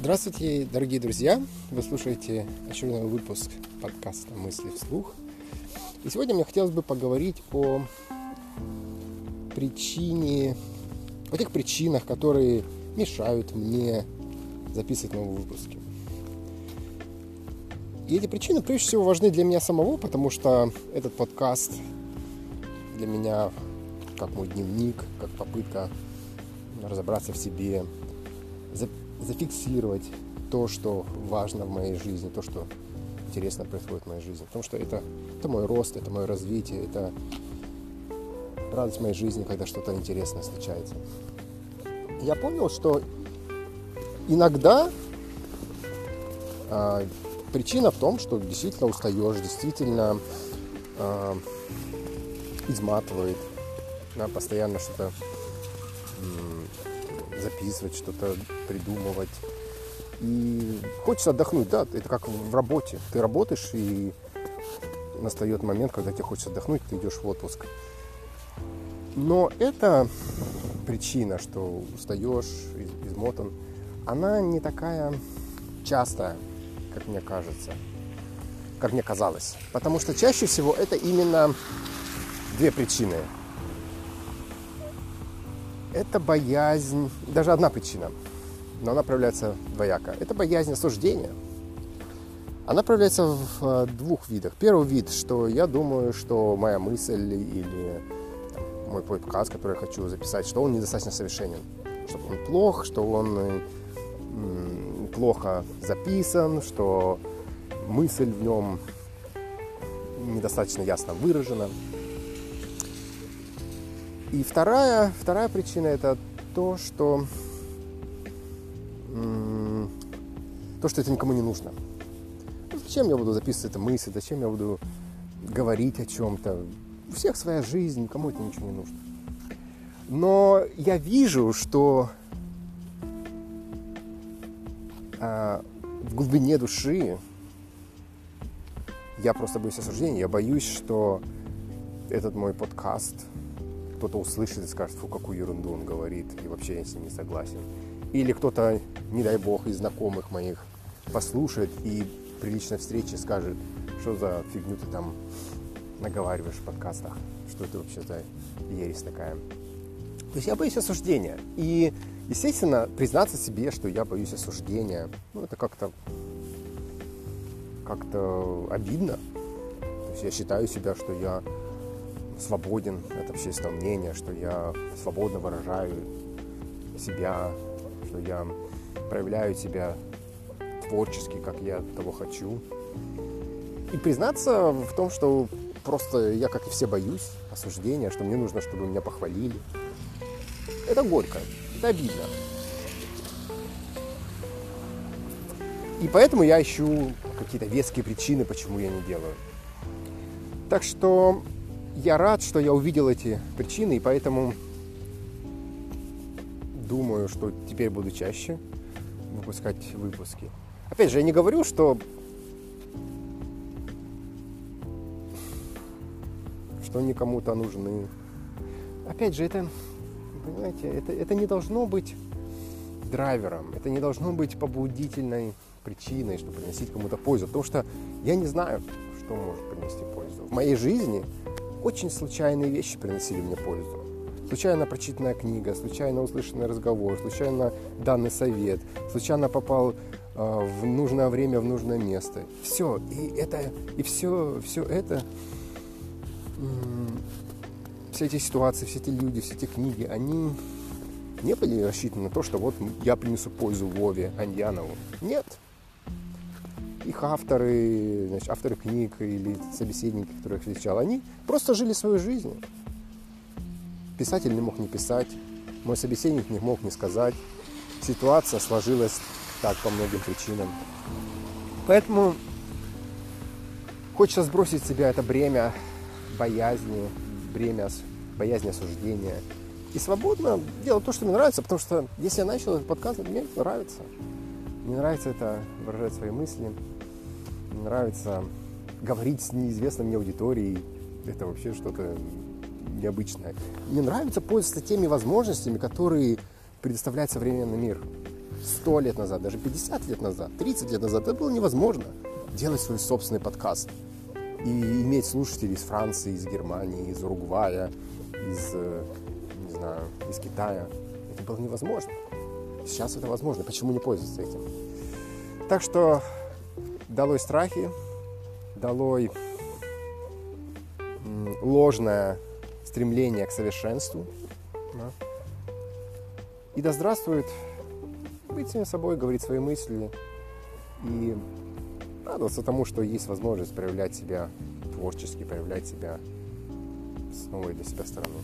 Здравствуйте, дорогие друзья! Вы слушаете очередной выпуск подкаста «Мысли вслух». И сегодня мне хотелось бы поговорить о причине, о тех причинах, которые мешают мне записывать новые выпуски. И эти причины прежде всего важны для меня самого, потому что этот подкаст для меня как мой дневник, как попытка разобраться в себе, зафиксировать то, что важно в моей жизни, то, что интересно происходит в моей жизни. Потому что это, это мой рост, это мое развитие, это радость моей жизни, когда что-то интересное случается. Я понял, что иногда а, причина в том, что действительно устаешь, действительно а, изматывает, да, постоянно что-то записывать, что-то придумывать. И хочется отдохнуть, да, это как в работе. Ты работаешь, и настает момент, когда тебе хочется отдохнуть, ты идешь в отпуск. Но эта причина, что устаешь, измотан, она не такая частая, как мне кажется, как мне казалось. Потому что чаще всего это именно две причины – это боязнь, даже одна причина, но она проявляется двояко. Это боязнь осуждения. Она проявляется в э, двух видах. Первый вид, что я думаю, что моя мысль или там, мой подкаст, который я хочу записать, что он недостаточно совершенен. Что он плох, что он м, плохо записан, что мысль в нем недостаточно ясно выражена. И вторая, вторая причина это то, что то, что это никому не нужно. Ну, зачем я буду записывать эту мысль, зачем я буду говорить о чем-то? У всех своя жизнь, никому это ничего не нужно. Но я вижу, что а, в глубине души я просто боюсь осуждения. Я боюсь, что этот мой подкаст кто-то услышит и скажет, фу, какую ерунду он говорит, и вообще я с ним не согласен. Или кто-то, не дай бог, из знакомых моих послушает и при личной встрече скажет, что за фигню ты там наговариваешь в подкастах, что это вообще за ересь такая. То есть я боюсь осуждения. И, естественно, признаться себе, что я боюсь осуждения, ну, это как-то как-то обидно. То есть я считаю себя, что я свободен от общественного мнения, что я свободно выражаю себя, что я проявляю себя творчески, как я того хочу. И признаться в том, что просто я, как и все, боюсь осуждения, что мне нужно, чтобы меня похвалили. Это горько, это обидно. И поэтому я ищу какие-то веские причины, почему я не делаю. Так что я рад, что я увидел эти причины, и поэтому думаю, что теперь буду чаще выпускать выпуски. Опять же, я не говорю, что что они кому-то нужны. Опять же, это, понимаете, это, это не должно быть драйвером, это не должно быть побудительной причиной, чтобы приносить кому-то пользу, потому что я не знаю, что может принести пользу. В моей жизни очень случайные вещи приносили мне пользу. Случайно прочитанная книга, случайно услышанный разговор, случайно данный совет, случайно попал э, в нужное время, в нужное место. Все, и это, и все, все это, все эти ситуации, все эти люди, все эти книги, они не были рассчитаны на то, что вот я принесу пользу Вове Аньянову. Нет, их авторы, значит, авторы книг или собеседники, которых встречал, они просто жили свою жизнь. Писатель не мог не писать, мой собеседник не мог не сказать. Ситуация сложилась так по многим причинам. Поэтому хочется сбросить с себя это бремя боязни, бремя боязни осуждения. И свободно делать то, что мне нравится, потому что если я начал этот подкаст, мне нравится. Мне нравится это выражать свои мысли нравится говорить с неизвестной мне аудиторией. Это вообще что-то необычное. Мне нравится пользоваться теми возможностями, которые предоставляет современный мир. 100 лет назад, даже 50 лет назад, 30 лет назад это было невозможно. Делать свой собственный подкаст и иметь слушателей из Франции, из Германии, из Уругвая, из, э, не знаю, из Китая. Это было невозможно. Сейчас это возможно. Почему не пользоваться этим? Так что долой страхи, долой ложное стремление к совершенству. Да? И да здравствует быть самим собой, говорить свои мысли и радоваться тому, что есть возможность проявлять себя творчески, проявлять себя с новой для себя стороны.